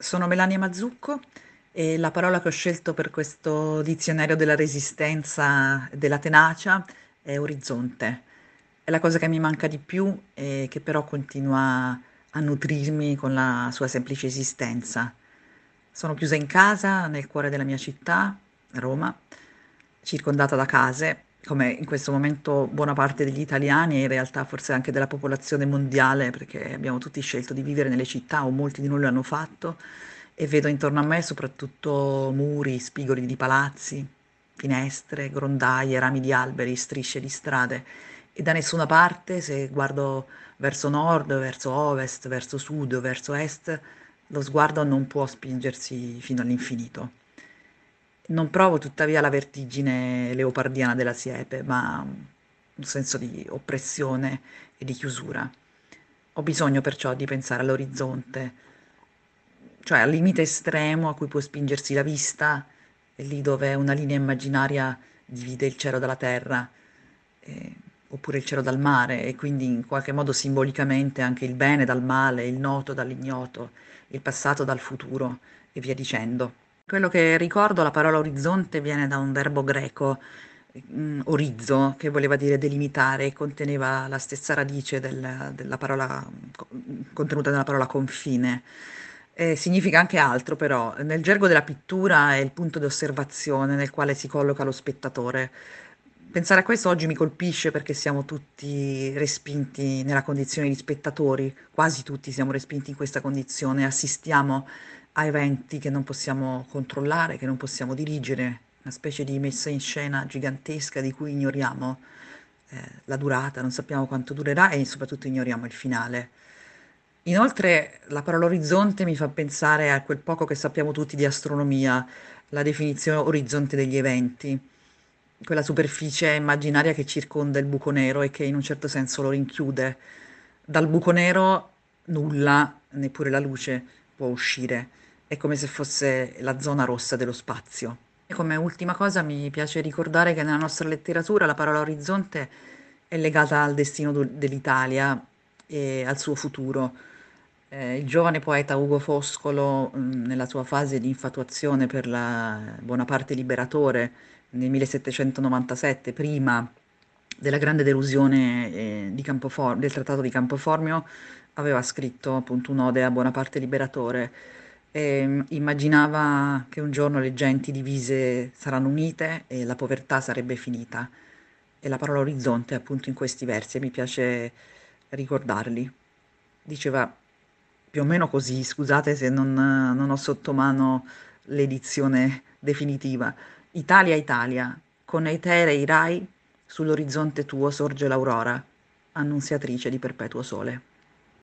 Sono Melania Mazzucco e la parola che ho scelto per questo dizionario della resistenza e della tenacia è orizzonte. È la cosa che mi manca di più e che però continua a nutrirmi con la sua semplice esistenza. Sono chiusa in casa nel cuore della mia città, Roma, circondata da case come in questo momento buona parte degli italiani e in realtà forse anche della popolazione mondiale, perché abbiamo tutti scelto di vivere nelle città o molti di noi lo hanno fatto, e vedo intorno a me soprattutto muri, spigoli di palazzi, finestre, grondaie, rami di alberi, strisce di strade e da nessuna parte, se guardo verso nord, verso ovest, verso sud verso est, lo sguardo non può spingersi fino all'infinito. Non provo tuttavia la vertigine leopardiana della siepe, ma un senso di oppressione e di chiusura. Ho bisogno perciò di pensare all'orizzonte, cioè al limite estremo a cui può spingersi la vista, e lì dove una linea immaginaria divide il cielo dalla terra, eh, oppure il cielo dal mare, e quindi in qualche modo simbolicamente anche il bene dal male, il noto dall'ignoto, il passato dal futuro, e via dicendo. Quello che ricordo, la parola orizzonte viene da un verbo greco, mm, orizzo, che voleva dire delimitare e conteneva la stessa radice del, della parola, contenuta nella parola confine. E significa anche altro però, nel gergo della pittura è il punto di osservazione nel quale si colloca lo spettatore. Pensare a questo oggi mi colpisce perché siamo tutti respinti nella condizione di spettatori, quasi tutti siamo respinti in questa condizione, assistiamo a eventi che non possiamo controllare, che non possiamo dirigere, una specie di messa in scena gigantesca di cui ignoriamo eh, la durata, non sappiamo quanto durerà e soprattutto ignoriamo il finale. Inoltre la parola orizzonte mi fa pensare a quel poco che sappiamo tutti di astronomia, la definizione orizzonte degli eventi, quella superficie immaginaria che circonda il buco nero e che in un certo senso lo rinchiude. Dal buco nero nulla, neppure la luce, può uscire è come se fosse la zona rossa dello spazio. E come ultima cosa mi piace ricordare che nella nostra letteratura la parola orizzonte è legata al destino dell'Italia e al suo futuro. Eh, il giovane poeta Ugo Foscolo, mh, mm, nella sua fase di infatuazione per la Bonaparte liberatore nel 1797, prima della grande delusione eh, di del trattato di Campoformio, aveva scritto appunto un'ode a Bonaparte liberatore e immaginava che un giorno le genti divise saranno unite e la povertà sarebbe finita. E la parola orizzonte è appunto in questi versi e mi piace ricordarli. Diceva più o meno così, scusate se non, non ho sotto mano l'edizione definitiva. Italia, Italia, con Eterei Rai, sull'orizzonte tuo sorge l'aurora, annunziatrice di perpetuo sole.